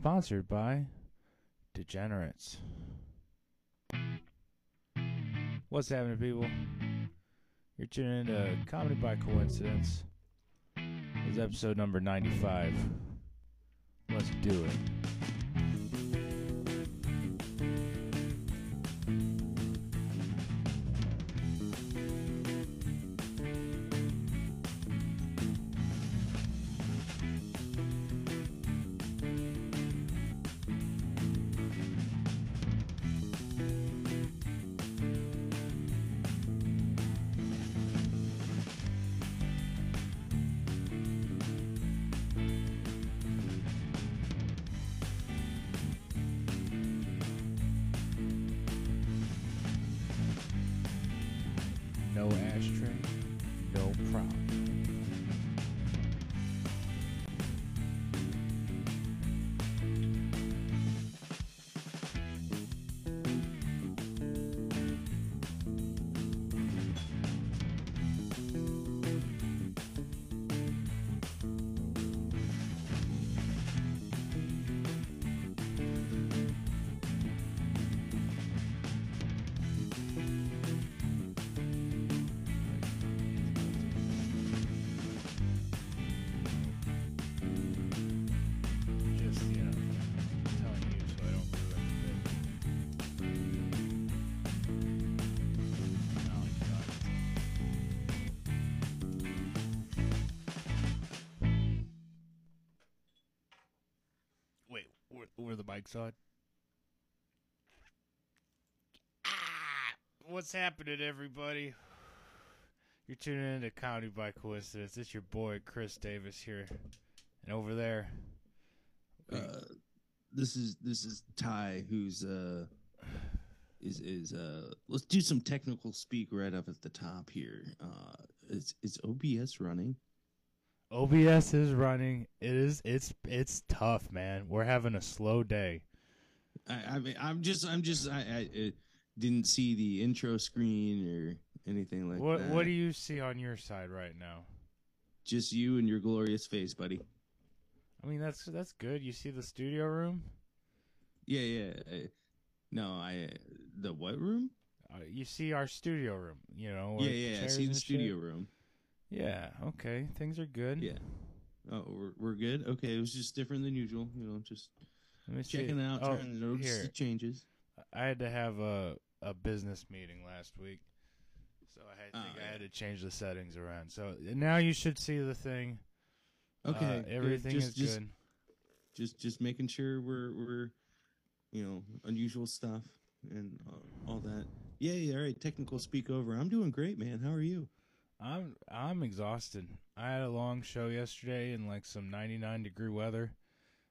Sponsored by Degenerates. What's happening, people? You're tuning into Comedy by Coincidence. This is episode number 95. Let's do it. Where the mic's on? Ah! What's happening, everybody? You're tuning into Comedy by Coincidence. It's your boy, Chris Davis here. And over there, uh, this is this is Ty, who's uh is is uh let's do some technical speak right up at the top here. Uh, is is OBS running? OBS is running. It is. It's. It's tough, man. We're having a slow day. I, I mean, I'm just I'm just I, I uh, didn't see the intro screen or anything like What that. What do you see on your side right now? Just you and your glorious face, buddy. I mean, that's that's good. You see the studio room. Yeah, yeah. Uh, no, I the what room? Uh, you see our studio room. You know. Yeah, yeah. I see the studio shit. room. Yeah. Okay. Things are good. Yeah. Oh, we're we're good. Okay, it was just different than usual. You know, just me see. checking out, Oh, trying to notice the changes. I had to have a a business meeting last week, so I had, Oh, think I yeah. had to change the settings around. So now you should see the thing. Okay, Uh, everything just, is just, good. Just just making sure we're we're you know unusual stuff and uh, all that. Yeah, yeah. All right, technical speak over. I'm doing great, man. How are you? I'm I'm exhausted. I had a long show yesterday in like some 99 degree weather.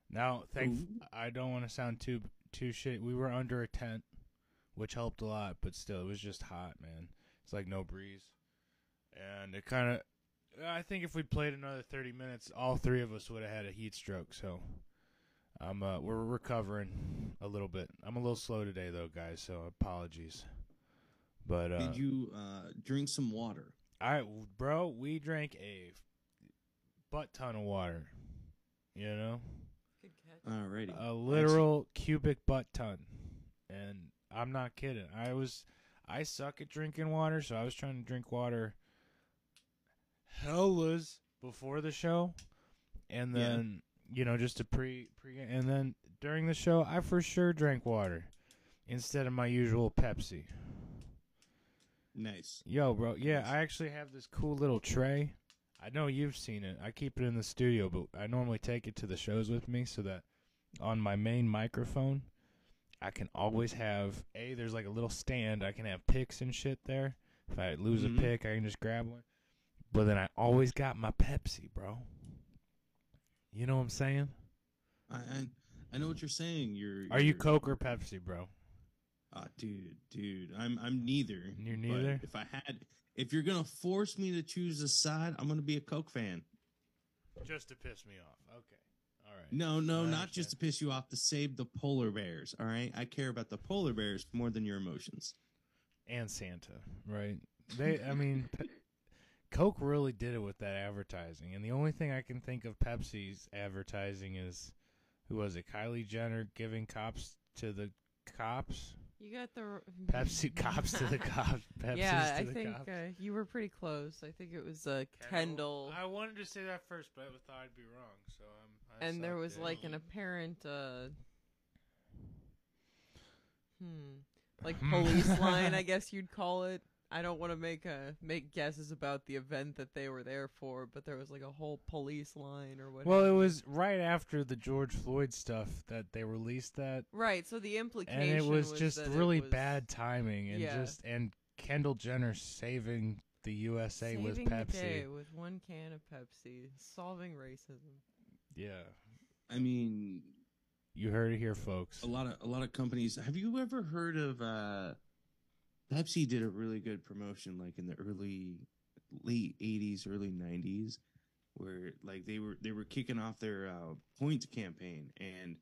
Now, thank I don't want to sound too too shit. We were under a tent, which helped a lot, but still, it was just hot, man. It's like no breeze, and it kind of. I think if we played another 30 minutes, all three of us would have had a heat stroke. So, I'm uh, we're recovering a little bit. I'm a little slow today, though, guys. So apologies. But uh, Did you uh, drink some water? I, bro, we drank a butt ton of water. You know, Good catch. Alrighty. a literal cubic butt ton, and I'm not kidding. I was, I suck at drinking water, so I was trying to drink water. Hellas before the show, and Yeah. then you know just to pre pre, and then during the show, I for sure drank water instead of my usual Pepsi. Nice. Yo, bro. Yeah, I actually have this cool little tray. I know you've seen it. I keep it in the studio, but I normally take it to the shows with me so that on my main microphone, I can always have a. There's like a little stand. I can have picks and shit there. If I lose Mhm. a pick, I can just grab one. But then I always got my Pepsi, bro. You know what I'm saying? I I, I know what you're saying. You're Are you you're- Coke or Pepsi, bro? Ah, dude, dude, I'm I'm neither. You're but neither? If I had, if you're gonna force me to choose a side, I'm gonna be a Coke fan. Just to piss me off. Okay. All right. No, no, I not just to piss you off. To save the polar bears. All right, I care about the polar bears more than your emotions. and Santa, right? They, I mean, Pe- Coke really did it with that advertising, and the only thing I can think of Pepsi's advertising is who was it? Kylie Jenner giving cops to the cops. You got the r- Pepsi cops to the cops. Pepsi's yeah, to I the think cops. uh, you were pretty close. I think it was uh, Kendall, I wanted to say that first, but I thought I'd be wrong. So I'm. I and there was it. like an apparent, uh, hmm, like police line, I guess you'd call it. I don't want to make uh make guesses about the event that they were there for, but there was like a whole police line or what. Well, it was right after the George Floyd stuff that they released that, right. So the implication and it was, was just that really was bad timing, and Yeah. just and Kendall Jenner saving the USA with saving the Pepsi. day with one can of Pepsi, solving racism. Yeah, I mean, you heard it here, folks. a lot of a lot of companies. Have you ever heard of uh, Pepsi? Did a really good promotion, like in the early, late '80s, early '90s, where like they were they were kicking off their uh, points campaign, and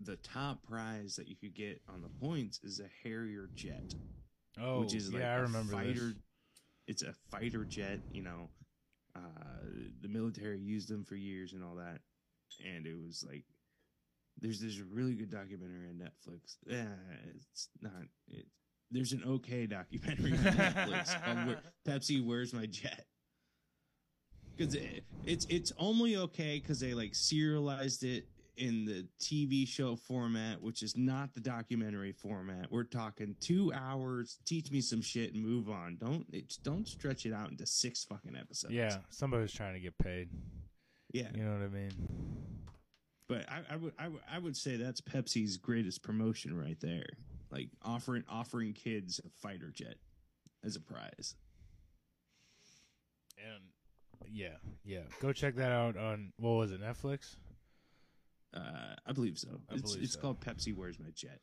the top prize that you could get on the points is a Harrier jet. Oh, which is like yeah, I remember fighter. this. It's a fighter jet. You know, uh, the military used them for years and all that, and it was like there's this really good documentary on Netflix. Yeah, it's not. It, there's an okay documentary on Netflix called Where, Pepsi Where's My Jet. Because it, it's it's only okay because they like serialized it in the TV show format, which is not the documentary format. We're talking two hours. Teach me some shit and move on. Don't it's, don't stretch it out into six fucking episodes. Yeah, somebody's trying to get paid. yeah. You know what I mean? But I, I would I would I would say that's Pepsi's greatest promotion right there. Like offering offering kids a fighter jet as a prize. And yeah, yeah. Go check that out on what was it, Netflix? Uh, I believe so. I it's believe it's so. called Pepsi Where's My Jet.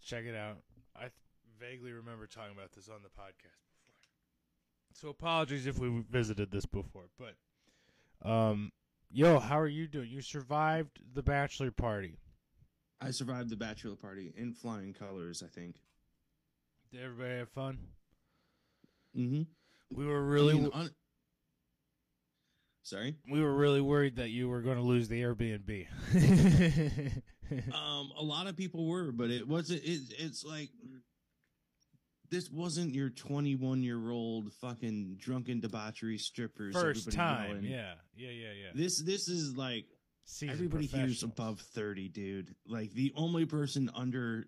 Check it out. I th- vaguely remember talking about this on the podcast before. So apologies if we visited this before, but um yo, how are you doing? You survived the bachelor party. I survived the bachelor party in flying colors. I think. Did everybody have fun? Mm-hmm. We were really un- Sorry. we were really worried that you were going to lose the Airbnb. Um, a lot of people were, but it wasn't. It, it's like this wasn't your 21 year old fucking drunken debauchery strippers. First time. Yeah. Yeah, yeah, yeah. This this is like Seasoned everybody here's above 30, dude. Like the only person under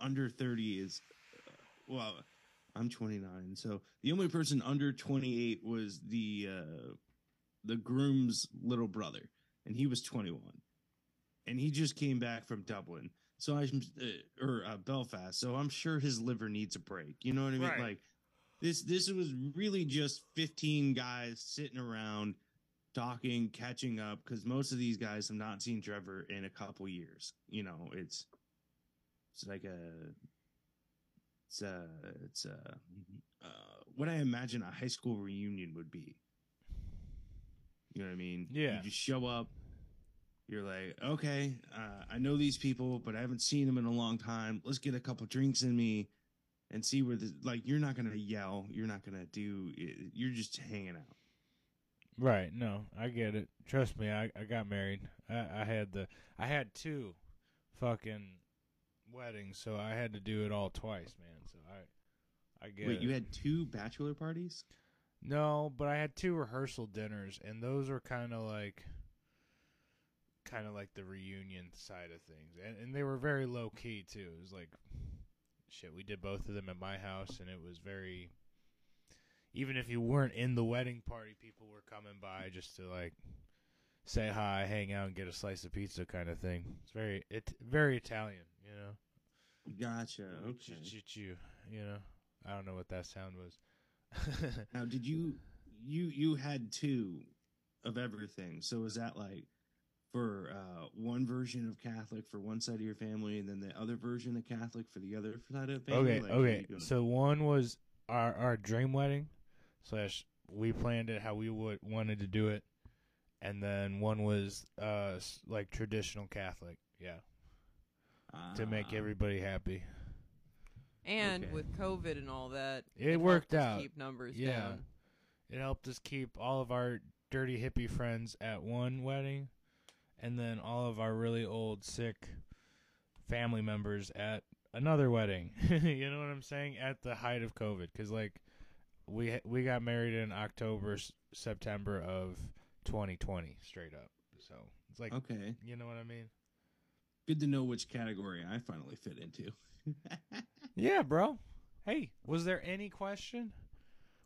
under 30 is uh, well, I'm 29, so the only person under 28 was the uh the groom's little brother, and he was 21, and he just came back from Dublin. So I'm uh, or uh, Belfast, so I'm sure his liver needs a break. You know what I mean? Right. Like this this was really just 15 guys sitting around talking, catching up because most of these guys have not seen Trevor in a couple years. You know, it's it's like a it's a it's a uh, what I imagine a high school reunion would be. You know what I mean? Yeah. You just show up. You're like, okay, uh, I know these people, but I haven't seen them in a long time. Let's get a couple drinks in me and see where the like. You're not gonna yell. You're not gonna do. You're just hanging out. Right. No, I get it. Trust me, I, I got married. I, I had the I had two fucking weddings, so I had to do it all twice, man. So I I get Wait, it. you had two bachelor parties? No, but I had two rehearsal dinners, and those were kind of like, kind of like the reunion side of things, and and they were very low key too. It was like, shit, we did both of them at my house, and it was very. Even if you weren't in the wedding party, people were coming by just to like say hi, hang out, and get a slice of pizza, kind of thing. It's very it very Italian, you know. Gotcha. Okay. you know. I don't know what that sound was. Now, did you you you had two of everything? So is that like for uh, one version of Catholic for one side of your family, and then the other version of Catholic for the other side of the family? Okay, Like, okay. So one was our our dream wedding, slash we planned it how we would wanted to do it, and then one was uh like traditional Catholic, yeah, to make Ah, everybody happy. And Okay. with COVID and all that, It helped worked us out. Keep numbers Yeah. down. It helped us keep all of our dirty hippie friends at one wedding, and then all of our really old sick family members at another wedding. you know what I'm saying? At the height of COVID, because like we we got married in October, s- September of 2020, straight up. So it's like, Okay. you know what I mean? Good to know which category I finally fit into. Yeah, bro. Hey, was there any question?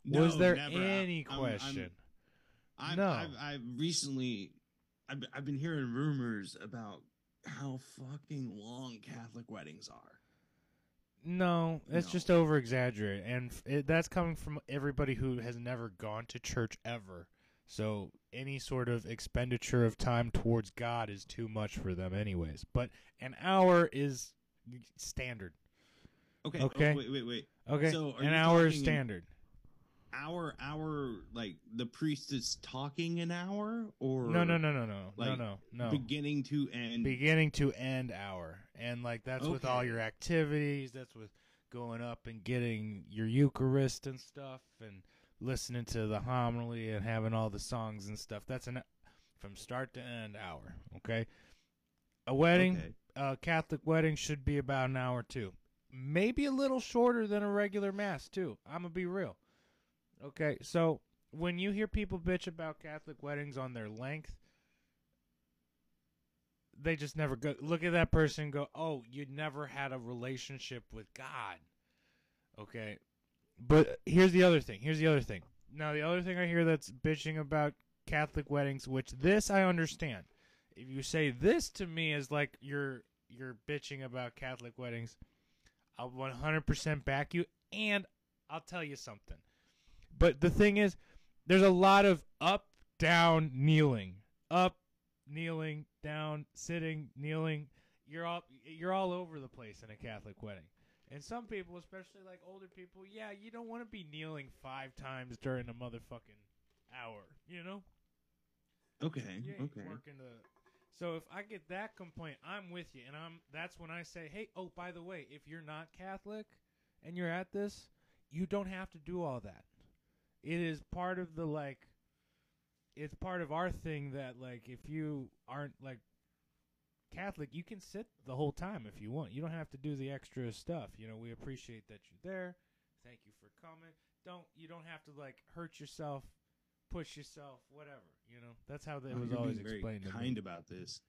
No, was there never. Any I'm- I'm- question? I've, No. I've, I've recently, I've, I've been hearing rumors about how fucking long Catholic weddings are. No, it's No. just over exaggerated, and it, that's coming from everybody who has never gone to church ever. So any sort of expenditure of time towards God is too much for them, anyways. But an hour is standard. Okay. Okay. Oh, wait, wait, wait. Okay, So, an hour is standard. Hour, hour, like the priest is talking an hour, or No, no, no, no, no, no, like, no, no. beginning to end. beginning to end hour. And like that's with all your activities that's with going up and getting your eucharist and stuff and listening to the homily and having all the songs and stuff. That's an from start to end hour okay? A wedding Okay. a catholic wedding should be about an hour too. Maybe a little shorter than a regular mass too. I'm gonna be real okay so when you hear people bitch about catholic weddings on their length they just never go look at that person and go oh you never had a relationship with god. Okay but here's the other thing here's the other thing. Now the other thing i hear that's bitching about catholic weddings which this i understand. If you say this to me as like you're you're bitching about catholic weddings i'll 100% back you and i'll tell you something but the thing is there's a lot of up down kneeling up kneeling down sitting kneeling you're all you're all over the place in a catholic wedding and some people especially like older people yeah you don't want to be kneeling five times during a motherfucking hour you know Okay. you okay. working the so if i get that complaint i'm with you and i'm that's when i say hey oh by the way if you're not catholic and you're at this you don't have to do all that it is part of the like it's part of our thing that like if you aren't like Catholic, you can sit the whole time if you want. You don't have to do the extra stuff. You know, we appreciate that you're there. Thank you for coming. Don't you don't have to like hurt yourself, push yourself, whatever. You know, that's how that Oh, was always very explained kind about this.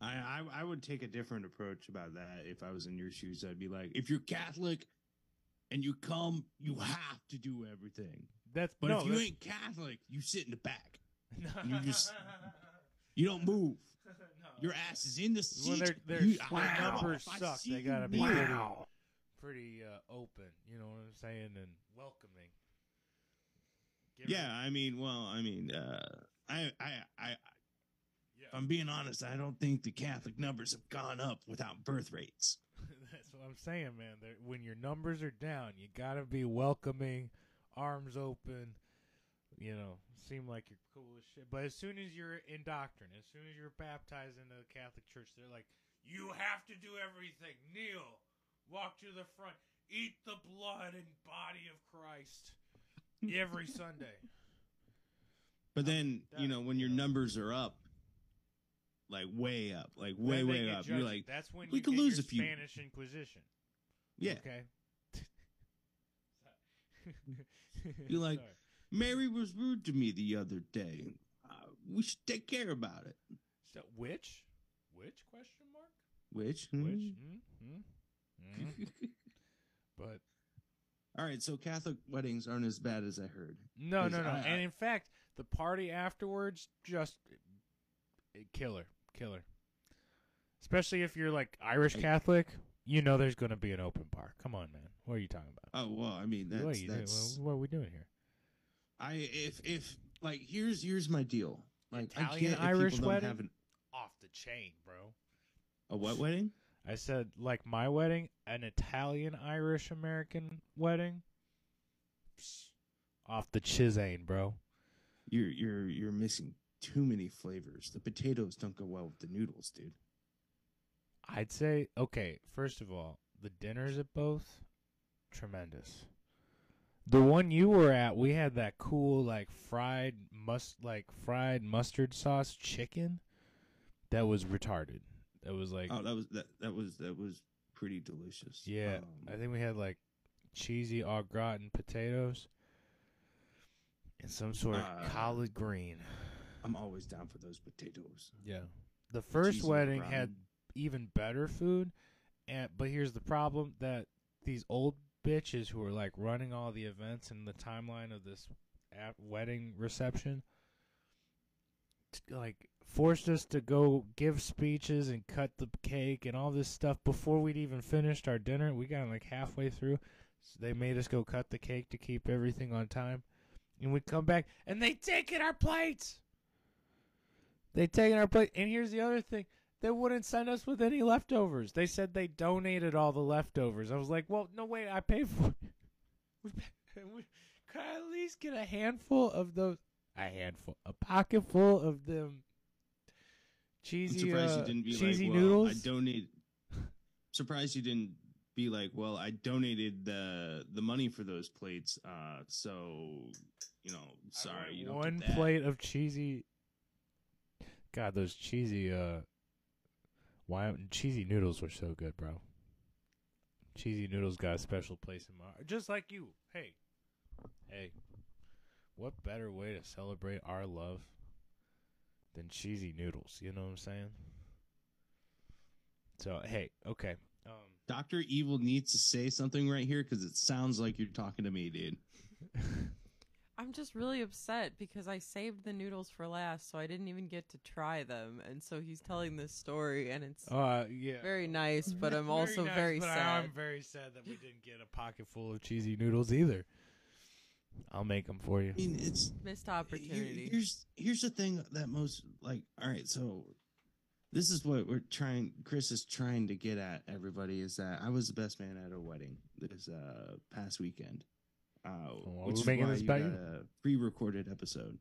I, I I would take a different approach about that if I was in your shoes. I'd be like, if you're Catholic and you come, you have to do everything. That's But no, if you that's- ain't Catholic, you sit in the back. you just- You don't move. no. Your ass is in the seat. when their their You- when Wow. numbers I suck, see they you gotta be kneel. pretty, pretty uh, open. You know what I'm saying, and welcoming. Give Yeah, it- I mean, well, I mean, uh, I, I, I, yeah. if I'm being honest, I don't think the Catholic numbers have gone up without birth rates. That's what I'm saying, man. There- When your numbers are down, you gotta be welcoming, arms open. You know, seem like you're cool as shit. But as soon as you're in doctrine, as soon as you're baptized into the Catholic Church, they're like, you have to do everything. Kneel, walk to the front, eat the blood and body of Christ every Sunday. But then, um, you know, when your numbers are up, like way up, like way, way get up, you're like, that's when we you could lose a few. Spanish Inquisition. yeah, Okay. You're like- Sorry. Mary was rude to me the other day. Uh, we should take care about it. So, which? Which question mark? Which? Which? Hmm. Mm, mm, mm. but All right, so Catholic weddings aren't as bad as I heard. no, no, no. I- and in fact, the party afterwards just eh, killer, killer. Especially if you're like Irish Catholic, you know there's going to be an open bar. Come on, man. What are you talking about? Oh well, I mean what, are that's that's What, what are we doing here? I if if like here's here's my deal. Like Italian Irish wedding? have an, Off the chain, bro. a what wedding? I said like my wedding, an Italian Irish American wedding. Off the chisane, bro. You're you're you're missing too many flavors. The potatoes don't go well with the noodles, dude. I'd say okay. First of all, the dinners at both tremendous. The one you were at, we had that cool like fried must like fried mustard sauce chicken. that was retarded. That was like Oh, that was that that was that was pretty delicious. yeah. Um, I think we had like cheesy au gratin potatoes and some sort of Uh, collard green. I'm always down for those potatoes. Yeah. The first Cheesy wedding had even better food, and but here's the problem that these old bitches who are like running all the events and the timeline of this wedding reception like forced us to go give speeches and cut the cake and all this stuff before we'd even finished our dinner. We got like halfway through. So they made us go cut the cake to keep everything on time. And we'd come back and they taken our plates. They taken our plate. And here's the other thing. They wouldn't send us with any leftovers. They said they donated all the leftovers. I was like, well, no, wait, I paid for it. We, could I at least get a handful of those? A handful. A pocket full of them cheesy, uh, you didn't be cheesy like, well, noodles. I donate. surprised you didn't be like, well, I donated the the money for those plates, uh, so you know, sorry, you one plate of cheesy. God, those cheesy, uh, why cheesy noodles were so good, bro. Cheesy noodles got a special place in my heart, just like you. Hey, hey, what better way to celebrate our love than cheesy noodles? You know what I'm saying? So hey, okay. Um, Doctor Evil needs to say something right here because it sounds like you're talking to me, dude. I'm just really upset because I saved the noodles for last, so I didn't even get to try them. And so he's telling this story, and it's uh, yeah. very nice, but I'm Very also nice, very but sad. I'm very sad that we didn't get a pocket full of cheesy noodles either. I'll make them for you. I mean, it's Missed here- opportunity. here's here's the thing that most like. All right, so this is what we're trying. Chris is trying to get at everybody is that I was the best man at a wedding this uh past weekend. Uh, well, which we're is making why this you got a pre-recorded episode,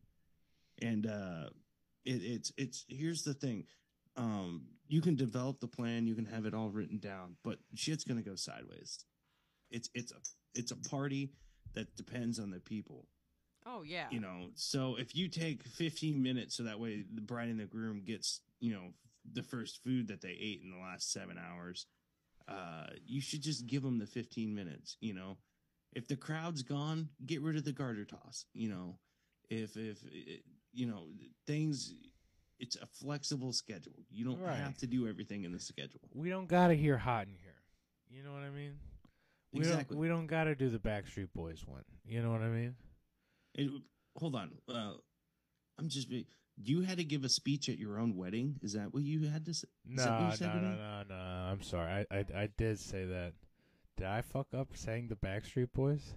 and uh, it, it's it's here's the thing. Um, you can develop the plan, you can have it all written down, but shit's gonna go sideways. It's it's a it's a party that depends on the people oh yeah. you know so if you take 15 minutes so that way the bride and the groom gets you know the first food that they ate in the last seven hours uh you should just give them the 15 minutes you know if the crowd's gone get rid of the garter toss you know if if it, you know things it's a flexible schedule you don't Right. have to do everything in the schedule We don't gotta hear hot in here. You know what I mean? We exactly don't. We don't gotta do the Backstreet Boys one. You know what I mean? It, hold on uh i'm just be you had to give a speech at your own wedding is that what you had to say No, Is that what you no, no, no, no. I'm sorry. I, I, I did say that. Did I fuck up saying the Backstreet Boys?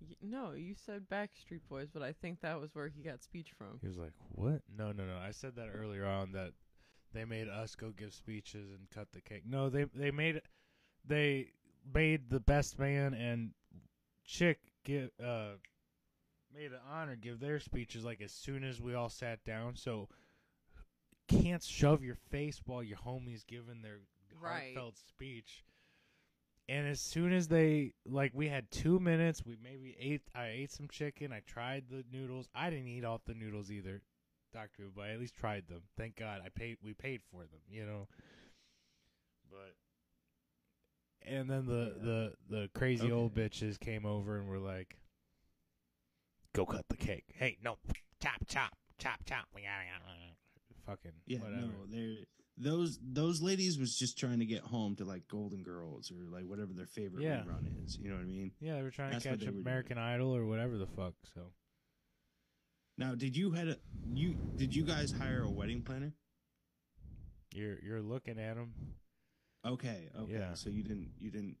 Y- No, you said Backstreet Boys, but I think that was where he got speech from. He was like, "What? No, no, no." I said that earlier on that they made us go give speeches and cut the cake. No, they they made they made the best man and chick give uh made an honor give their speeches like as soon as we all sat down. So can't shove your face while your homies giving their Right. heartfelt speech. And as soon as they like, we had two minutes. We maybe ate. I ate some chicken. I tried the noodles. I didn't eat all the noodles either, Doctor. But I at least tried them. Thank God. I paid. We paid for them. You know. But. And then the the the crazy old bitches came over and were like, "Go cut the cake." Hey, no, chop chop chop chop. We gotta fucking Yeah, whatever. no, they're those those ladies was just trying to get home to like Golden Girls or like whatever their favorite Yeah. rerun is. You know what I mean? Yeah, they were trying That's to catch were doing. American Idol or whatever the fuck. So Now, did you had a you did you guys hire a wedding planner? you're you're looking at them. Okay, okay. Yeah. So you didn't you didn't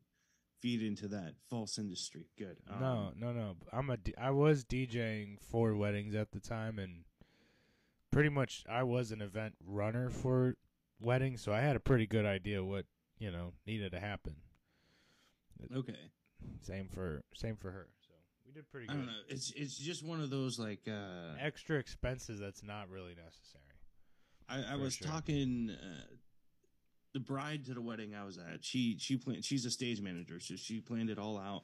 feed into that false industry. Good. no, Um, no, no. I'm a D- I was DJing for weddings at the time, and pretty much I was an event runner for weddings, so I had a pretty good idea what you know needed to happen. Okay. Same for same for her. So we did pretty I good. don't know. It's it's just one of those like uh Extra expenses that's not really necessary. I, I was sure. talking uh, the bride to the wedding I was at. She she planned. She's a stage manager, so she planned it all out.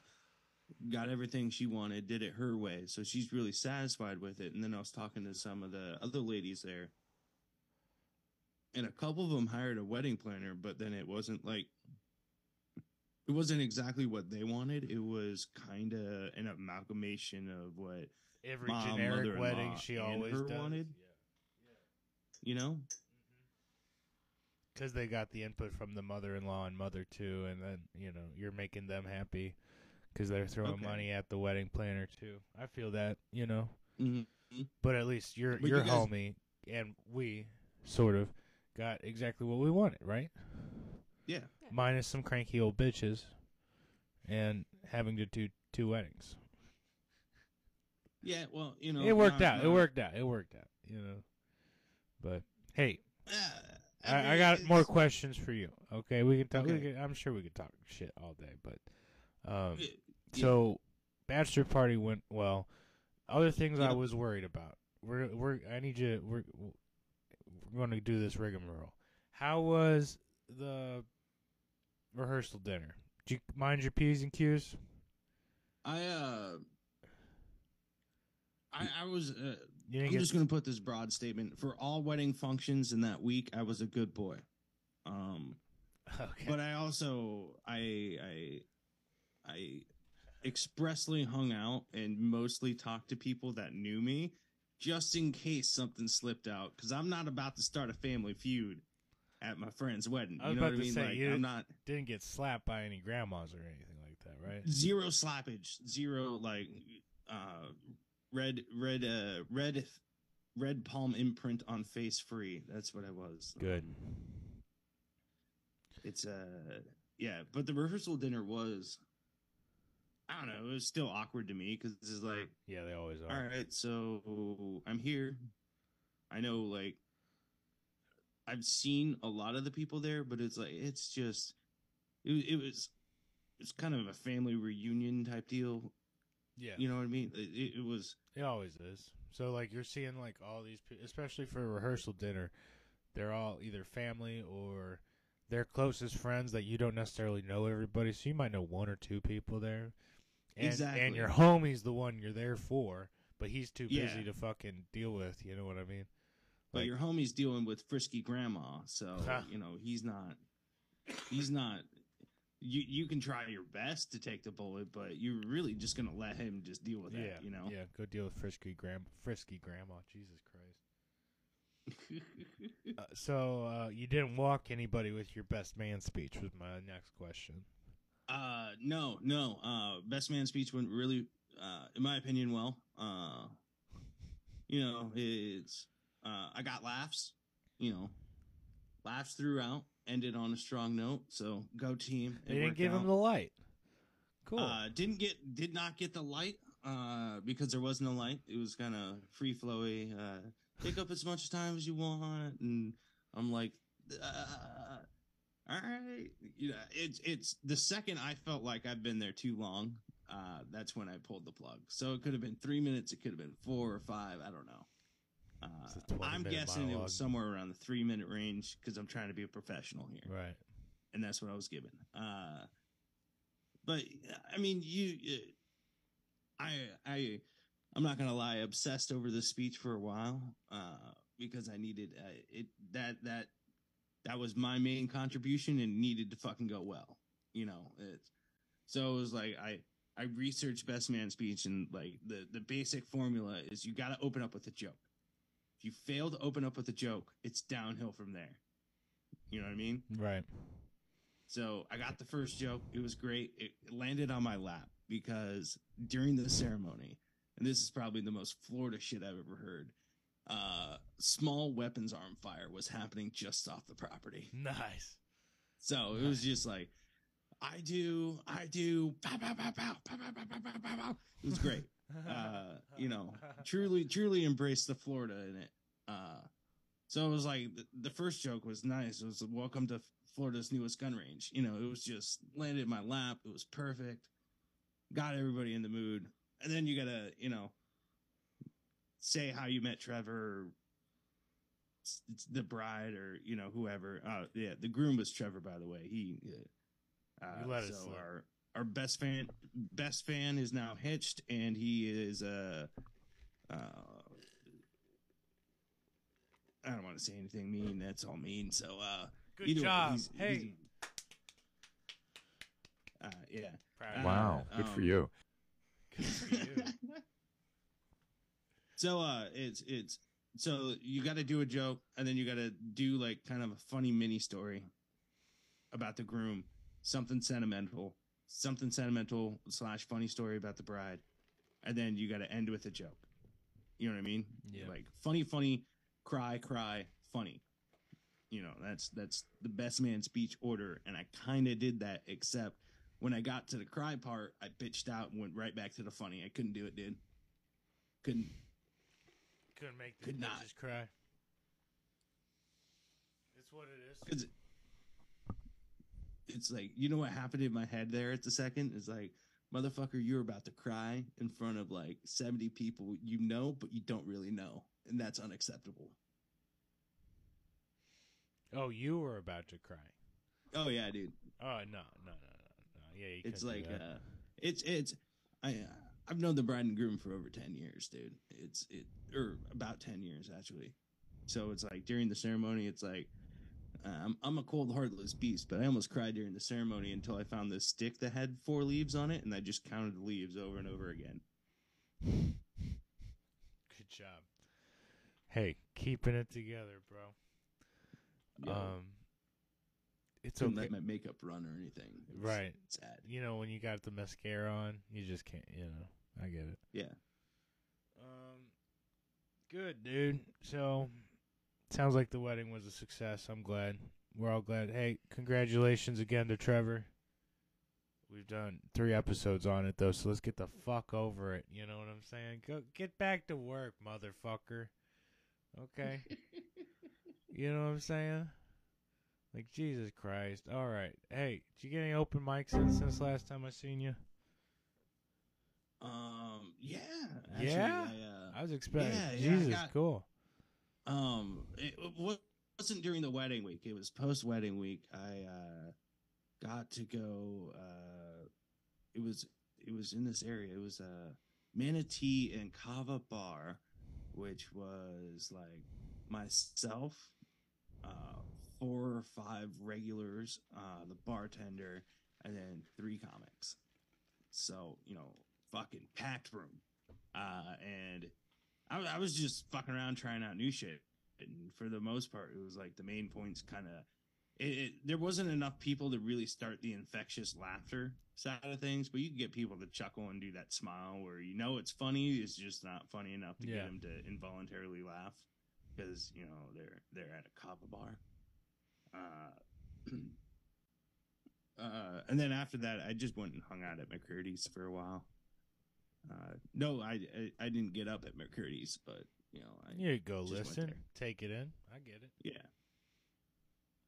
Got everything she wanted, did it her way. So she's really satisfied with it. And then I was talking to some of the other ladies there, and a couple of them hired a wedding planner, but then it wasn't like it wasn't exactly what they wanted. It was kind of an amalgamation of what Every Mom, generic wedding she always her does. wanted. you know. Because they got the input from the mother-in-law and mother too, and then you know you're making them happy because they're throwing Okay. money at the wedding planner too. I feel that, you know. Mm-hmm. But at least your But your you guys- homie and we sort of got exactly what we wanted, right? Yeah. Minus some cranky old bitches and having to do two weddings. Yeah. Well, you know, it worked not- out. It not- worked out. It worked out. You know. But hey, Uh, I, I mean, got it's- more questions for you. Okay, we can talk. We can, I'm sure we could talk shit all day, but um, Yeah. so bachelor party went well. Other things I was worried about. We're we're I need you. We're we're going to do this rigmarole. How was the rehearsal dinner? Did you mind your p's and q's? I uh, I I was. Uh, I'm get just gonna put this broad statement for all wedding functions in that week. I was a good boy. Um, okay. but I also I I I expressly hung out and mostly talked to people that knew me just in case something slipped out because I'm not about to start a family feud at my friend's wedding. I was you know about what I to mean? say, like you- I'm not didn't get slapped by any grandmas or anything like that, right? zero slappage, zero like uh red red uh red red palm imprint on face free. That's what I was. Good. It's uh yeah, but the rehearsal dinner was I don't know, it was still awkward to me because it's like, Yeah, they always are. all right, so I'm here. I know like I've seen a lot of the people there, but it's like it's just it, it was it's kind of a family reunion type deal. Yeah. You know what I mean? It, it, was It always is. So like you're seeing like all these, pe- especially for a rehearsal dinner, they're all either family or their closest friends that you don't necessarily know everybody. So you might know one or two people there, and Exactly. and your homie's the one you're there for, but he's too busy Yeah. to fucking deal with. You know what I mean? but your homie's dealing with frisky grandma, so Huh. you know he's not he's not you you can try your best to take the bullet, but you're really just gonna let him just deal with yeah. that, you know. Yeah. Go deal with frisky grand frisky grandma. Jesus Christ. Uh, so uh, you didn't walk anybody with your best man speech was my next question. Uh, no, no. Uh, best man speech went really, uh, in my opinion, well. Uh, you know, it's, uh, I got laughs, you know, laughs throughout, ended on a strong note. So go team. It They didn't give him the light. Cool. Uh, didn't get, did not get the light, uh, because there was no light. It was kind of free flowy, uh, take up as much time as you want. And I'm like, uh, all right. You know, it's it's the second I felt like I've been there too long. Uh, that's when I pulled the plug. So it could have been three minutes. It could have been four or five. I don't know. Uh, I'm guessing it was somewhere around the three minute range because I'm trying to be a professional here, right. and that's what I was given. Uh, but I mean, you, I, I, I'm not gonna lie, obsessed over this speech for a while uh, because I needed uh, it. That that that was my main contribution and needed to fucking go well. You know, it's so it was like I I researched best man speech and like the the basic formula is you got to open up with a joke. If you fail to open up with a joke, it's downhill from there. You know what I mean? Right. So I got the first joke. It was great. It landed on my lap because during the ceremony, and this is probably the most Florida shit I've ever heard. Uh, small weapons arm fire was happening just off the property. Nice. So it was just like, I do, I do, pow, pow, pow, pow, pow, pow, pow, pow, pow, pow. It was great. Uh, you know, truly, truly embraced the Florida in it. Uh, so it was like the, the first joke was nice. It was welcome to Florida's newest gun range. You know, it was just landed in my lap. It was perfect. Got everybody in the mood. And then you gotta, you know, say how you met Trevor, it's the bride, or you know whoever. Uh, yeah, the groom was Trevor, by the way. He, uh, You let it so slip. our our best fan, best fan is now hitched, and he is uh, uh, I don't want to say anything mean. That's all mean. So, uh, Good either way, job. he's- hey. he's- uh, yeah. Proud Uh, Wow, good um, you. you. Good for you. So uh it's it's so you got to do a joke and then you got to do like kind of a funny mini story about the groom, something sentimental, something sentimental slash funny story about the bride, and then you got to end with a joke. You know what I mean? Yeah. Like funny, funny, cry, cry, funny. You know that's that's the best man speech order, and I kind of did that except when I got to the cry part, I bitched out and went right back to the funny. I couldn't do it, dude. Couldn't. Couldn't make the Could not. bitches cry. It's what it is. Cause it's like you know what happened in my head there at the second is like motherfucker you're about to cry in front of like 70 people you know but you don't really know and that's unacceptable Oh, you were about to cry. oh yeah dude Oh no, no, no, no, no. Yeah, you it's like do that. uh it's it's i uh, i've known the bride and groom for over 10 years dude it's it or about 10 years actually so it's like during the ceremony it's like uh, I'm, I'm a cold heartless beast but i almost cried during the ceremony until i found this stick that had four leaves on it and i just counted the leaves over and over again Good job. Hey, keeping it together, bro. Yo, Um, it's couldn't okay. let my makeup run or anything It Right. sad You know, when you got the mascara on, you just can't. You know, I get it. yeah Um, good, dude. So, sounds like the wedding was a success. I'm glad. We're all glad. Hey, congratulations again to Trevor. We've done three episodes on it though, so let's get the fuck over it. You know what I'm saying? Go get back to work, motherfucker. Okay. you know what I'm saying? Like Jesus Christ. All right. Hey, did you get any open mics in since last time I seen you? Um yeah actually, Yeah? I, uh, I was expecting. Yeah, yeah, Jesus, got- cool. Um, it wa- wasn't during the wedding week. It was post wedding week. I uh, got to go. Uh, it was it was in this area. It was uh, Manatee and Kava Bar, which was like myself, uh, four or five regulars, uh, the bartender, and then three comics. So you know, fucking packed room. Uh, and I, I was just fucking around trying out new shit, and for the most part, it was like the main points kind of. There wasn't enough people to really start the infectious laughter side of things, but you can get people to chuckle and do that smile where you know it's funny, it's just not funny enough to Yeah. get them to involuntarily laugh because you know they're they're at a kava bar. Uh, uh, and then after that, I just went and hung out at McCurdy's for a while. Uh, no, I, I I didn't get up at McCurdy's, but you know, I, You go listen, take it in. I get it. yeah.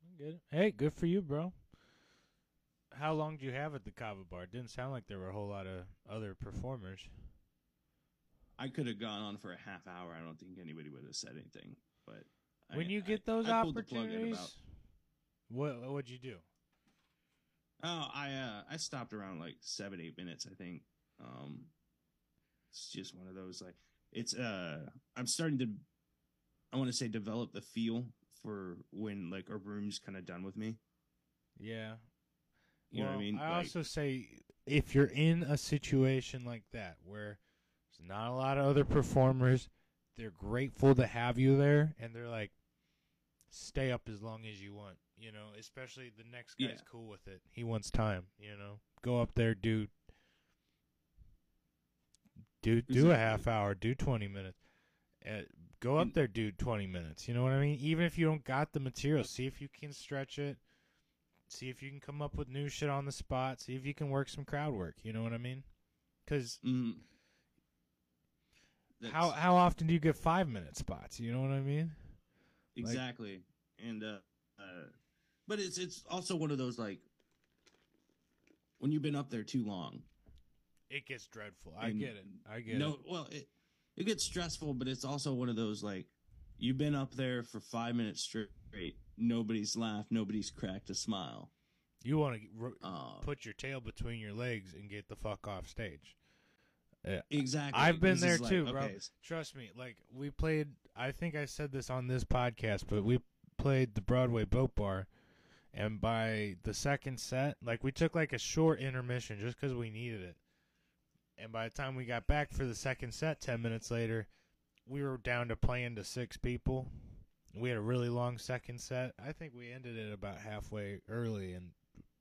I get it. Hey, good for you, bro. How long do you have at the Kava Bar? It didn't sound like there were a whole lot of other performers. I could have gone on for a half hour. I don't think anybody would have said anything. But When I- you get those I pulled the plug at opportunities, what what would you do? oh, I uh, I stopped around like seven eight minutes. I think. Um, it's just one of those like it's uh I'm starting to I want to say develop the feel for when like a room's kind of done with me. Yeah. You know what I mean? I Like- also say if you're in a situation like that where there's not a lot of other performers, they're grateful to have you there, and they're like, stay up as long as you want. You know, especially the next guy's Yeah. cool with it. He wants time. You know, go up there, do do do a half hour, do twenty minutes. Uh, go up there, do twenty minutes. You know what I mean? Even if you don't got the material, see if you can stretch it. See if you can come up with new shit on the spot. See if you can work some crowd work. You know what I mean? Because Mm, how how often do you get five minute spots? You know what I mean? exactly and uh, uh but it's it's also one of those like when you've been up there too long It gets dreadful. I And get it. I get no it. well it it gets stressful but it's also one of those like you've been up there for five minutes straight nobody's laughed nobody's cracked a smile You want to uh put your tail between your legs and get the fuck off stage. Yeah. exactly I've been This there is like, too, bro. okay, Trust me. Like we played I think I said this on this podcast, but we played the Broadway Boat Bar, and by the second set, like we took like a short intermission just because we needed it. And by the time we got back for the second set, ten minutes later, we were down to playing to six people. We had a really long second set. I think we ended it about halfway early, and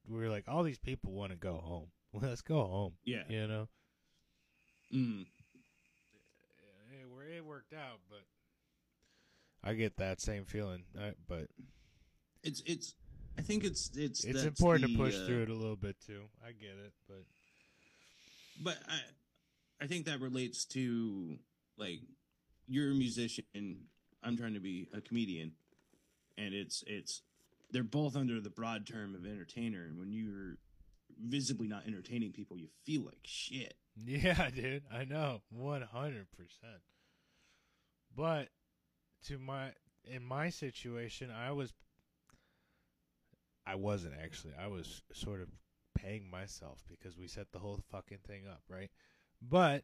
we were like, all these people want to go home. Let's go home. Yeah. You know. Mm. it, wor- it worked out, but I get that same feeling. I, but It's it's. I think it's it's. it's important the, to push uh, through it a little bit too. I get it, but But I, I think that relates to like you're a musician. I'm trying to be a comedian, and it's it's they're both under the broad term of entertainer. And when you're visibly not entertaining people, you feel like shit. yeah, dude, I know, one hundred percent. But to my in my situation, I was I wasn't actually. I was sort of paying myself because we set the whole fucking thing up, right? But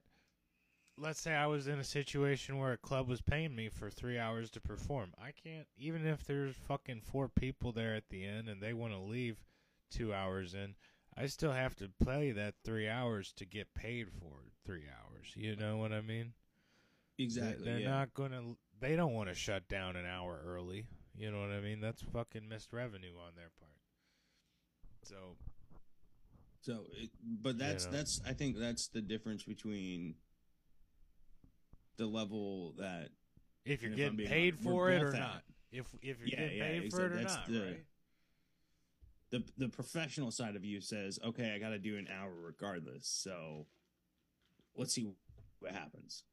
let's say I was in a situation where a club was paying me for three hours to perform. I can't, even if there's fucking four people there at the end and they want to leave two hours in, I still have to play that three hours to get paid for three hours. You know what I mean? Exactly. They're yeah. not gonna. They don't want to shut down an hour early. You know what I mean? That's fucking missed revenue on their part. So So, it, but that's know. that's I think that's the difference between the level that if you're And if I'm getting paid honest, for it or at. not, if if you're Yeah, getting yeah, paid exa- for it or that's not, the- right? the the professional side of you says, okay, I got to do an hour regardless. So, let's see what happens.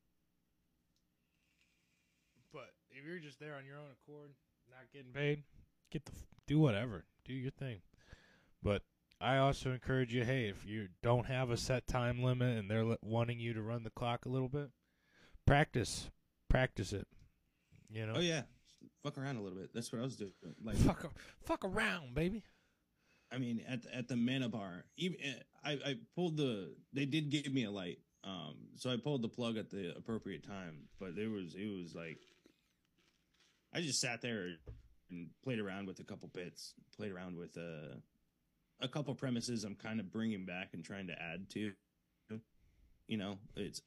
But if you're just there on your own accord, not getting paid, get the do whatever, do your thing. But I also encourage you, hey, if you don't have a set time limit and they're wanting you to run the clock a little bit, practice, practice it. You know, Oh yeah, fuck around a little bit. That's what I was doing. Like, fuck, fuck around, baby. I mean, at the, at the Mana Bar, even I I pulled the. They did give me a light, um, so I pulled the plug at the appropriate time. But it was it was like, I just sat there and played around with a couple bits, played around with uh, a couple premises. I'm kind of bringing back and trying to add to. You know, it's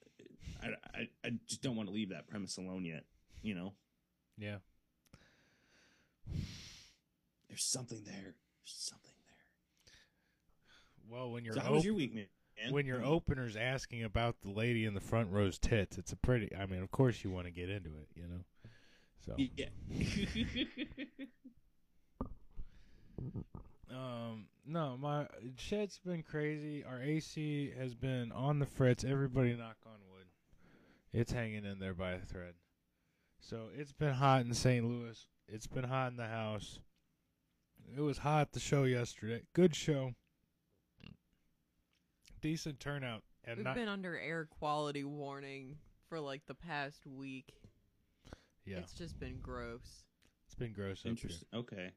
I I, I just don't want to leave that premise alone yet. You know, Yeah. there's something there. There's something there. Well, when you're So how was your week, man? when your opener's asking about the lady in the front row's tits, it's a pretty. I mean, of course you want to get into it, you know. So, Yeah. um, no, my shit's been crazy. Our AC has been on the fritz. Everybody knock on wood. It's hanging in there by a thread. So it's been hot in St. Louis. It's been hot in the house. It was hot at the show yesterday. Good show. Decent turnout. And We've not been under air quality warning for like the past week. yeah. It's just been gross. It's been gross up here. Interesting. Okay.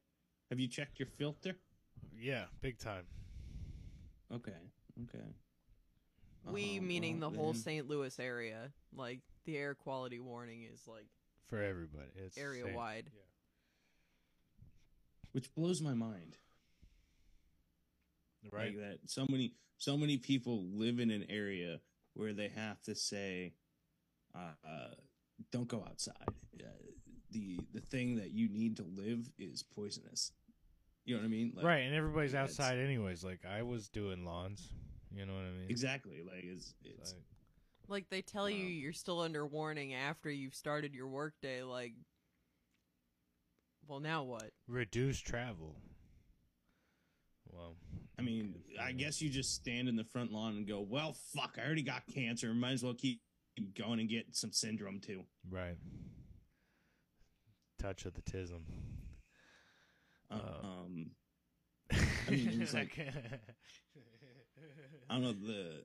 Have you checked your filter? Yeah, big time. Okay. Okay. we Uh-huh, meaning the well, whole then- St. Louis area. Like the air quality warning is like For everybody. It's area same. wide. Which blows my mind. Right. Like that so many so many people live in an area where they have to say uh, uh don't go outside. Uh, the the thing that you need to live is poisonous. You know what I mean? Like, right, and everybody's outside anyways. Like I was doing lawns. You know what I mean? Exactly. Like it's It's it's like- Like they tell you Wow. you're still under warning after you've started your workday. Like, well, now what? reduce travel. Well, I mean, I guess you just stand in the front lawn and go, "Well, fuck, I already got cancer. Might as well keep, keep going and get some syndrome too." right. Touch of the tism. Uh, um, I mean, it was like- I don't know the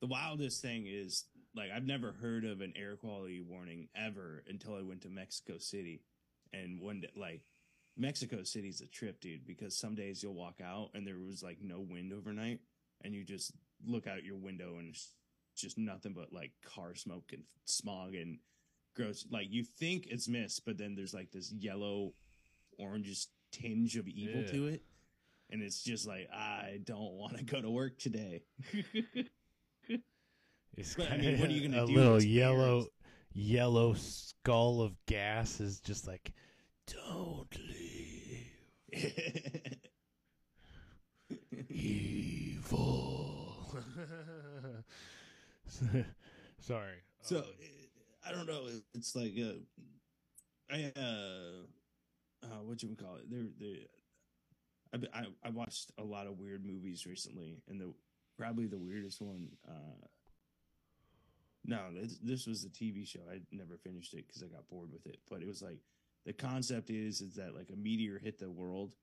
the wildest thing is like I've never heard of an air quality warning ever until I went to Mexico City, and one day like Mexico City's a trip, dude. Because some days you'll walk out and there was like no wind overnight, and you just look out your window and it's just nothing but like car smoke and smog and gross. Like you think it's mist, but then there's like this yellow, orange tinge of evil Yeah. to it, and it's just like I don't want to go to work today. It's But, I mean, what are you gonna a do? little yellow, airs. yellow skull of gas is just like, don't leave. Evil. Sorry. so Um, I don't know. It's like uh, I uh, uh what you would call it? There, there. I, I I watched a lot of weird movies recently, and the probably the weirdest one. uh No, this, this was a TV show. I never finished it because I got bored with it. But it was like the concept is is that like a meteor hit the world,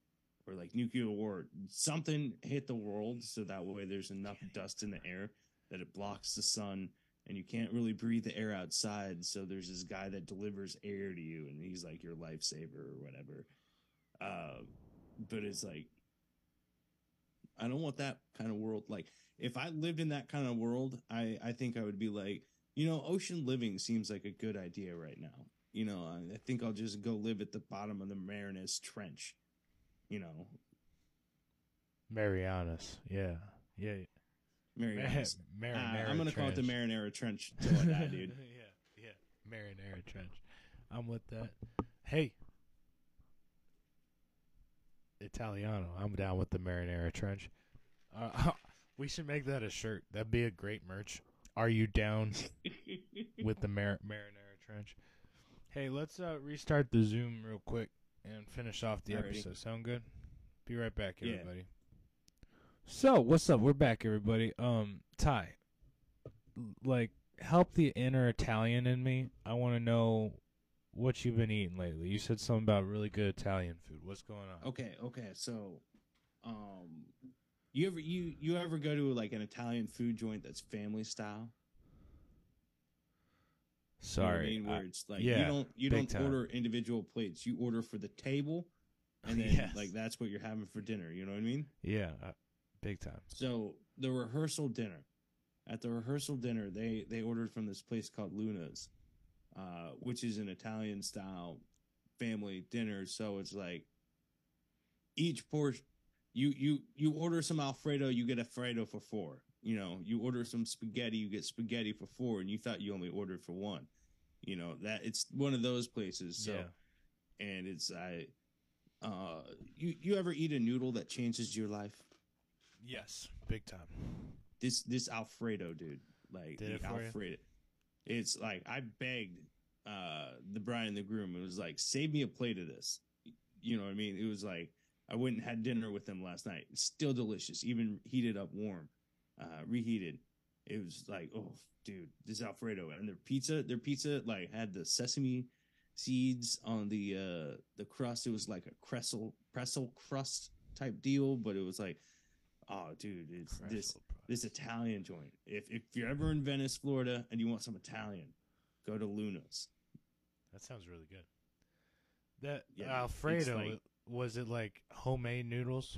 or like nuclear war, something hit the world, so that way there's enough dust in the air that it blocks the sun and you can't really breathe the air outside. So there's this guy that delivers air to you, and he's like your lifesaver or whatever. Uh, but it's like, I don't want that kind of world. Like, if I lived in that kind of world, I I think I would be like, you know, ocean living seems like a good idea right now. You know, I, I think I'll just go live at the bottom of the Marianas Trench. You know, Marianas. Yeah. Yeah. Marianas. Mar- Uh, Marinara I'm gonna call it the Marinara Trench till I die, dude. yeah, yeah. Marinara Trench. I'm with that. Hey. Italiano. I'm down with the Marinara Trench. Uh, we should make that a shirt. That'd be a great merch. Are you down with the Mar- Marinara Trench? Hey, let's uh, restart the Zoom real quick and finish off the Alrighty. episode. Sound good? Be right back, Yeah. So, what's up? We're back, everybody. Um, Ty, like, help the inner Italian in me. I want to know what you've been eating lately. You said something about really good Italian food. What's going on? Okay, okay. So, um, you ever you you ever go to like an Italian food joint that's family style? You know I Sorry. mean? I- it's like yeah, you don't you don't time. order individual plates. You order for the table, and then Yes. like that's what you're having for dinner. You know what I mean? yeah, uh, big time. So the rehearsal dinner. At the rehearsal dinner, they they ordered from this place called Luna's, uh, which is an Italian style family dinner. So it's like each portion, you you you order some Alfredo, you get Alfredo for four. You know, you order some spaghetti, you get spaghetti for four, and you thought you only ordered for one. You know that it's one of those places. So yeah. and it's I, uh, you you ever eat a noodle that changes your life? Yes, big time. this this Alfredo dude, like Did the it for you? Alfredo. It's like I begged uh the bride and the groom. It was like, save me a plate of this. You know what I mean? It was like I went and had dinner with them last night. It's still delicious, even heated up warm, uh, reheated. It was like, oh, dude, this Alfredo and their pizza. Their pizza like had the sesame seeds on the uh the crust. It was like a pretzel pretzel crust type deal, but it was like, oh, dude, it's this this Italian joint. If if you're ever in Venice, Florida, and you want some Italian, go to Luna's. That sounds really good. That Yeah, Alfredo like- was it like homemade noodles?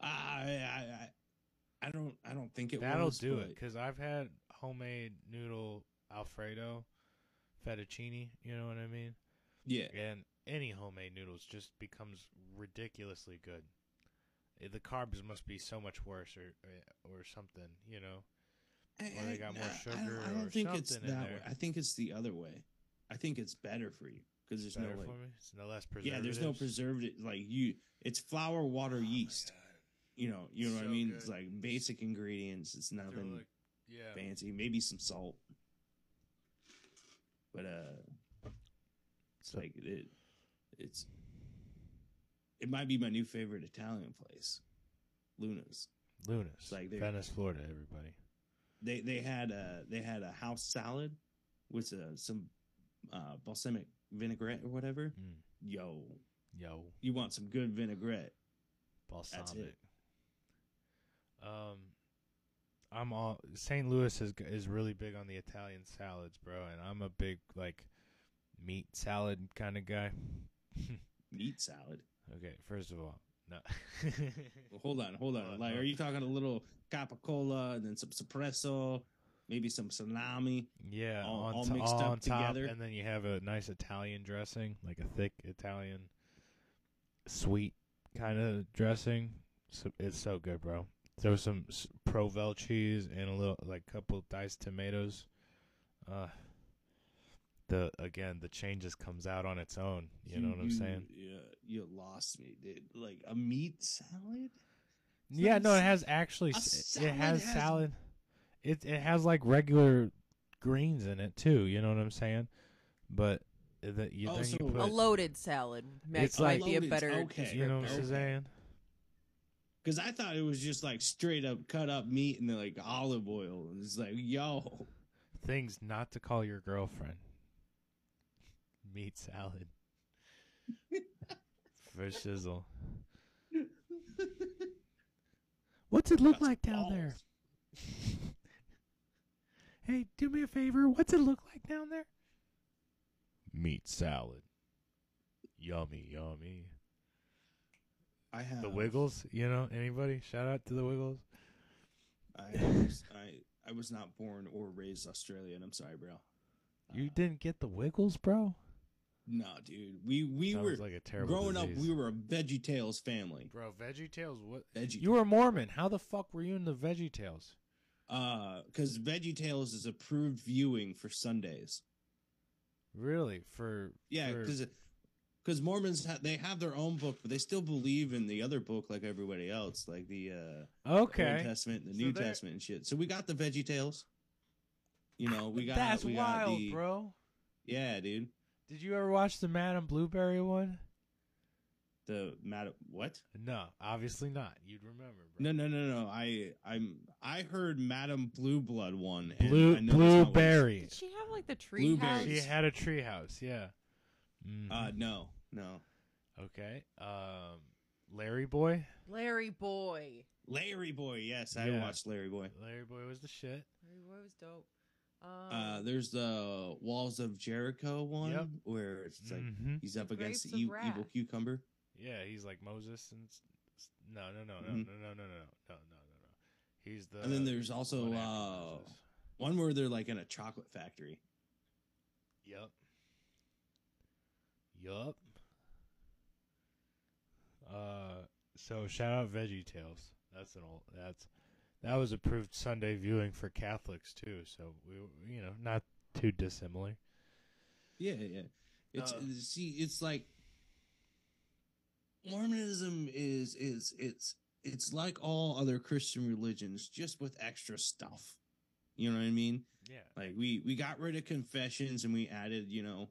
I I I, don't I don't think it That'll was, do it because I've had homemade noodle Alfredo, fettuccine. You know what I mean? Yeah, And any homemade noodles just becomes ridiculously good. Eh, The carbs must be so much worse, or or, or something. You know? Or they got more I- I sugar don't, I don't or think it's that way. I think it's the other way. I think it's better for you because there's Better no like for me. It's no less yeah, there's no preservative like you. It's flour, water, Oh yeast. You know, you know what I mean. good. It's like basic ingredients. It's nothing like- yeah. fancy. Maybe some salt, but uh, it's So- like it. It's it might be my new favorite Italian place, Luna's. Lunas, like Venice, Florida. Everybody. They they had a they had a house salad with uh, some uh, balsamic vinaigrette or whatever. Mm. Yo, Yo, you want some good vinaigrette? balsamic. Um, I'm all St. Louis is is really big on the Italian salads, bro, and I'm a big like meat salad kind of guy. Meat salad. Okay, first of all, no. Well, hold on, hold on. Like, are you talking a little capicola and then some espresso? maybe some salami. Yeah, all- on, all to- mixed all up on top, together. and then you have a nice Italian dressing, like a thick Italian, sweet kind of dressing. So it's so good, bro. There was some Provel cheese and a little, like, couple diced tomatoes. Uh, the again, the change just comes out on its own. You know what I'm saying? Yeah, you lost me, dude. Like a meat salad. It's Yeah, no, it has actually. a s- It has salad has- salad. It it has like regular greens in it too. You know what I'm saying? But the, you, Oh, then so- you A loaded salad might, It's might like- be a better okay. you know what I'm saying? Because I thought it was just like straight up cut up meat and then like olive oil. It's like, yo, Things not to call your girlfriend. Meat salad for shizzle. What's it look That's like down there? Hey, do me a favor. What's it look like down there? Meat salad. Yummy, yummy. I have The Wiggles, you know, anybody? Shout out to the Wiggles. I was, I I was not born or raised Australian. I'm sorry, bro. You uh, didn't get the Wiggles, bro? No, dude. We we Sounds were like a terrible growing up. We were a Veggie Tales family. Bro, Veggie Tales, what? Veggie. You were Mormon. How the fuck were you in the Veggie Tales? Uh, because Veggie Tales is approved viewing for Sundays. Really? For Yeah, because because Mormons ha- they have their own book, but they still believe in the other book like everybody else, like the uh, Old okay. Testament, the So New they're- Testament, and shit. So we got the Veggie Tales. You know, we got That's we got wild, the, bro. Yeah, dude. Did you ever watch the Madame Blueberry one? The Mad what? No, obviously not. You'd remember, bro. No, no, no, no. I I'm I heard Madame Blue Blood one. and Blue I know that's not what it's- Blueberry. Did she have like the tree Blueberries. She had a treehouse. Yeah. Mhm. Uh, no, no. okay. Um, Larry Boy. Larry Boy. Larry Boy. Yes, I Yeah. watched Larry Boy. Larry Boy was the shit. Larry Boy was dope. Uh, there's the Walls of Jericho one yep. where it's like mm-hmm. he's up the against the e- evil cucumber. Yeah, he's like Moses and no, no, no, no, mm-hmm. no, no, no, no, no, no, no, no. He's the. And then there's also one, uh, one where they're like in a chocolate factory. Yep. Yup. Uh, so shout out Veggie Tales. That's an old. That's that was approved Sunday viewing for Catholics too. So we, you know, not too dissimilar. Yeah, yeah. It's Uh, see, it's like Mormonism is is it's it's like all other Christian religions, just with extra stuff. You know what I mean? Yeah. Like we we got rid of confessions and we added, you know,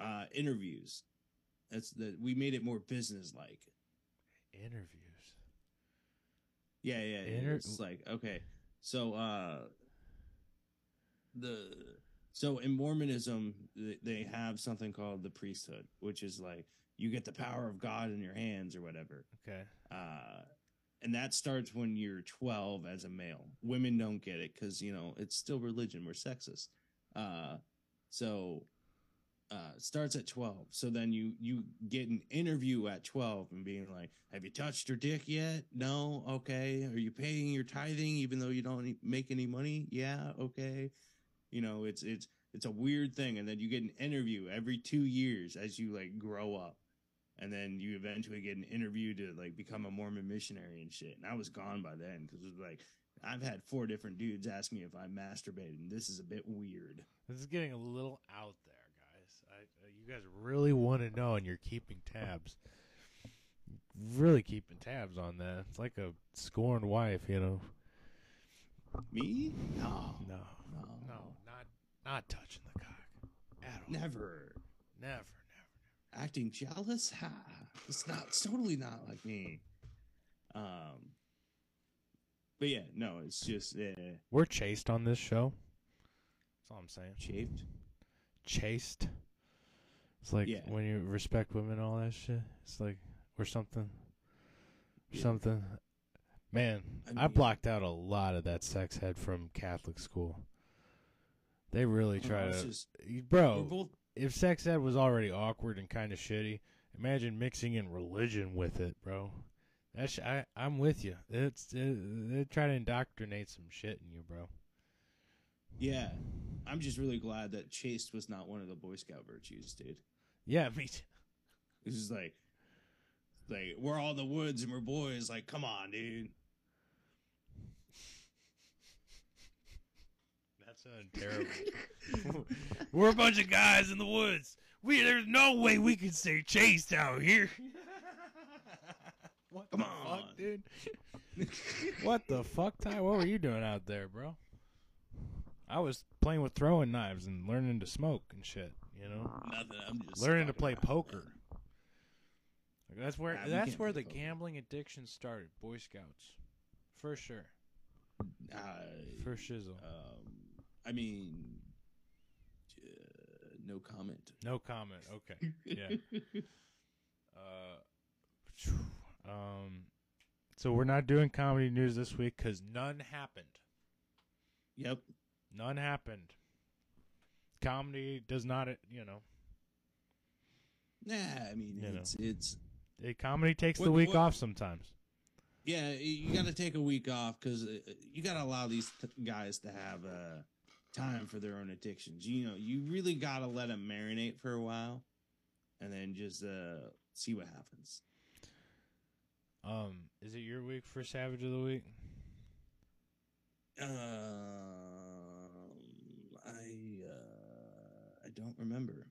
uh interviews. That's that we made it more business like. Interviews. Yeah, yeah. yeah. Inter- it's like okay, so uh, the so in Mormonism they have something called the priesthood, which is like you get the power of God in your hands or whatever. Okay. Uh, and that starts when you're 12 as a male. Women don't get it because you know it's still religion. We're sexist. Uh, so uh, starts at 12. So then you you get an interview at 12 and being like, "Have you touched your dick yet? No. Okay. Are you paying your tithing even though you don't make any money? Yeah. Okay. You know, it's it's it's a weird thing. And then you get an interview every two years as you like grow up and then you eventually get an interview to like become a Mormon missionary and shit. And I was gone by then because it was like I've had four different dudes ask me if I masturbated, and this is a bit weird. This is getting a little out there, guys. I, uh, you guys really want to know, and you're keeping tabs. Really keeping tabs on that. It's like a scorned wife, you know. Me? No, No, no, no, not not touching the cock at all. never. never, never. never. Acting jealous? Ha! It's not. It's totally not like me. Um, but yeah, no, it's just uh, We're chased on this show. That's all I'm saying. shaved. Chased. It's like Yeah. when you respect women, and all that shit. It's like or something, Yeah. something. Man, I I, blocked out a lot of that sex head from Catholic school. They really try to, just- bro. both If sex ed was already awkward and kind of shitty, imagine mixing in religion with it, bro. That's I I'm with you. It's it, they try to indoctrinate some shit in you, bro. Yeah, I'm just really glad that chaste was not one of the Boy Scout virtues, dude. Yeah, me too. It's just like, like we're all in the woods and we're boys. Like, come on, dude. That sounded terrible. We're a bunch of guys in the woods. We there's no way we can stay chased out here. what Come the on. fuck, dude? what the fuck, Ty? What were you doing out there, bro? I was playing with throwing knives and learning to smoke and shit. You know, Nothing. I'm just learning to play poker. Like, that's where Nah, that's where the poker. gambling addiction started. Boy Scouts, for sure, Uh, for shizzle. um, I mean, uh, no comment. No comment. Okay. Yeah. Uh, um, so we're not doing comedy news this week because none happened. Yep. None happened. Comedy does not, uh, you know, Nah, I mean, You know. it's it's eh, comedy takes the week what- off sometimes. yeah. You got to take a week off because you got to allow these t- guys to have uh, time for their own addictions. You know, you really got to let them marinate for a while, and then just uh, see what happens. Um, is it your week for Savage of the Week? Um, I uh, I don't remember.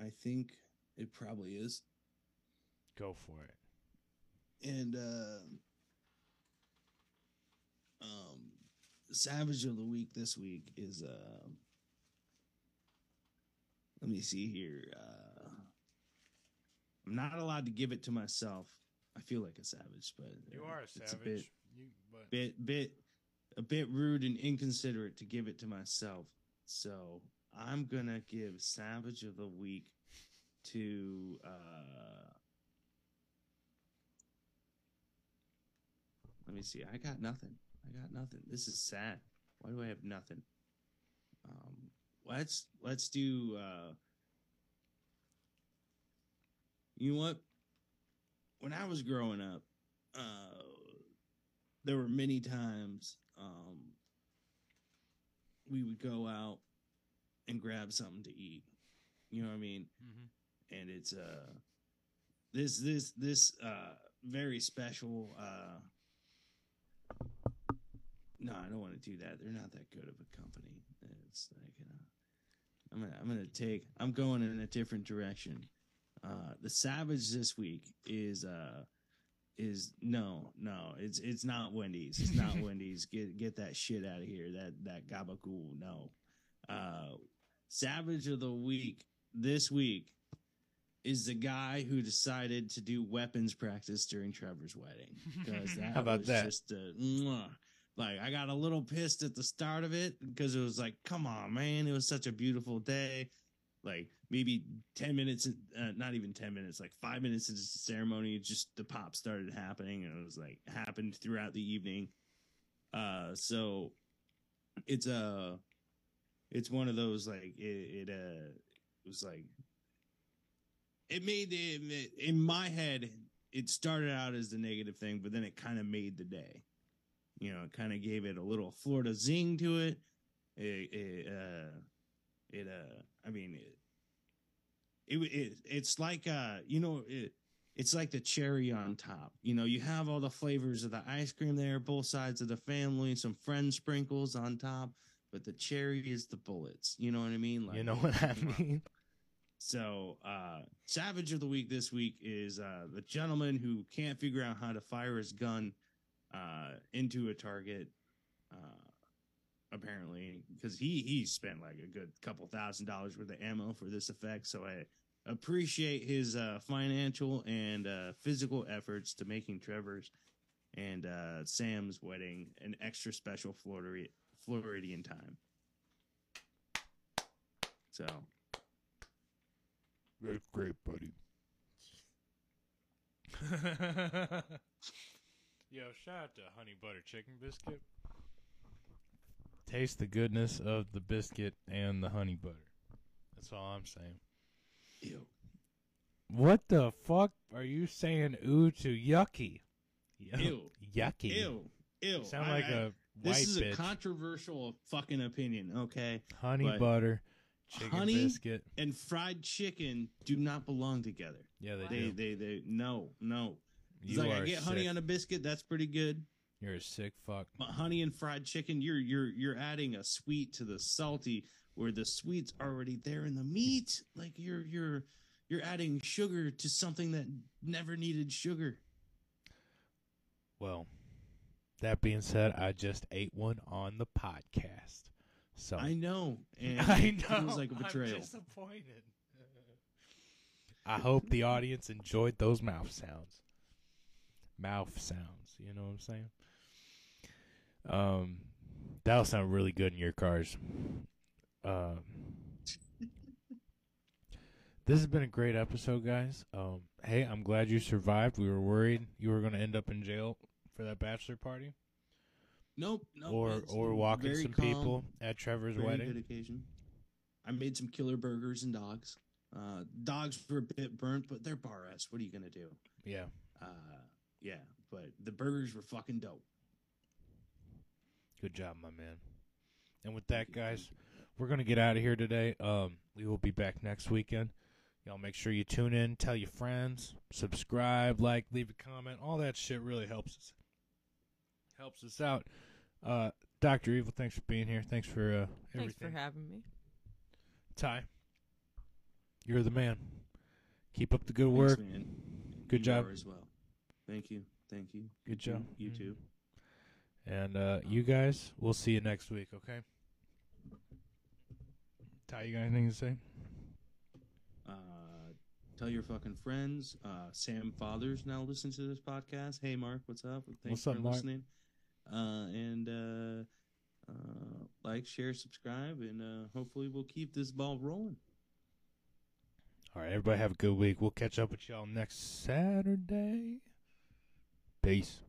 I think it probably is. Go for it. And uh, um, Savage of the Week this week is uh, let me see here. Uh, I'm not allowed to give it to myself. I feel like a savage, but You uh, are a it's savage. bit, you, but bit, bit, a bit rude and inconsiderate to give it to myself. So I'm gonna give Savage of the Week to. uh Let me see. I got nothing. I got nothing. This is sad. Why do I have nothing? Um, let's let's do. uh You know what? When I was growing up, uh there were many times um we would go out and grab something to eat. You know what I mean? Mhm. and it's uh this this this uh very special uh no i don't want to do that. They're not that good of a company. It's like uh, i'm gonna i'm gonna take i'm going in a different direction. Uh the savage this week is uh is no no it's it's not wendy's. It's not wendy's. Get get that shit out of here. That that gabagool no. Uh savage of the week this week is the guy who decided to do weapons practice during Trevor's wedding. Because that How about was that? Just a, mwah. like I got a little pissed at the start of it because it was like, come on, man, it was such a beautiful day. Like maybe ten minutes, uh, not even ten minutes, like five minutes into the ceremony, just the pop started happening, and it was like happened throughout the evening. Uh, so it's a, it's one of those like it, it uh, it was like it made it in my head it started out as the negative thing but then it kind of made the day. You know it kind of gave it a little florida zing to it. It, it uh it uh i mean it, it it it's like uh you know it it's like the cherry on top. You know you have all the flavors of the ice cream there both sides of the family some friend sprinkles on top but the cherry is the bullets you know what i mean Like, you know what I mean? So, uh, Savage of the Week this week is uh, the gentleman who can't figure out how to fire his gun uh, into a target. Uh, apparently, because he he spent like a good couple thousand dollars worth of ammo for this effect. So I appreciate his uh, financial and uh, physical efforts to making Trevor's and uh, Sam's wedding an extra special Florida Floridian time. So. That's great, buddy. Yo, shout out to Honey Butter Chicken Biscuit. Taste the goodness of the biscuit and the honey butter. That's all I'm saying. Ew. What the fuck are you saying ooh to yucky? Yuck- Ew. Yucky. Ew. Ew. You sound I- like I- a This is bitch. a controversial fucking opinion, okay? honey but butter, chicken honey- biscuit. And fried chicken do not belong together. Yeah, they They do. they they no no. It's You like I get honey on a biscuit, that's pretty good. You're a sick fuck. But honey and fried chicken, you're you're you're adding a sweet to the salty, where the sweet's already there in the meat. Like you're you're you're adding sugar to something that never needed sugar. Well, that being said, I just ate one on the podcast. So I know, and I know. it was like a betrayal. I'm disappointed. I hope the audience enjoyed those mouth sounds. Mouth sounds. You know what I'm saying? Um, that'll sound really good in your cars. Um, this has been a great episode, guys. Um, hey, I'm glad you survived. We were worried you were going to end up in jail for that bachelor party, Nope, nope or or walking some calm, people at Trevor's very wedding. good occasion. I made some killer burgers and dogs. Uh, dogs were a bit burnt, but they're bar ass. What are you gonna do? Yeah. Uh, yeah, but the burgers were fucking dope. Good job, my man. And with that, guys, we're gonna get out of here today. Um, we will be back next weekend. Y'all make sure you tune in, tell your friends, subscribe, like, leave a comment. All that shit really helps us. Helps us out. Uh, Doctor Evil, thanks for being here. Thanks for uh, Thanks for having me. Ty, you're the man. Keep up the good Thanks, work. man. Good You job. as well. Thank you, thank you. Good You job. too. You Mhm. too. And uh, you guys, we'll see you next week. Okay. Ty, you got anything to say? Uh, tell your fucking friends. Uh, Sam Fathers now listen to this podcast. Hey, Mark, what's up? Thanks What's up, for Mark? listening. Uh, and uh, uh, like, share, subscribe, and uh, hopefully we'll keep this ball rolling. All right, everybody have a good week. We'll catch up with y'all next Saturday. Peace.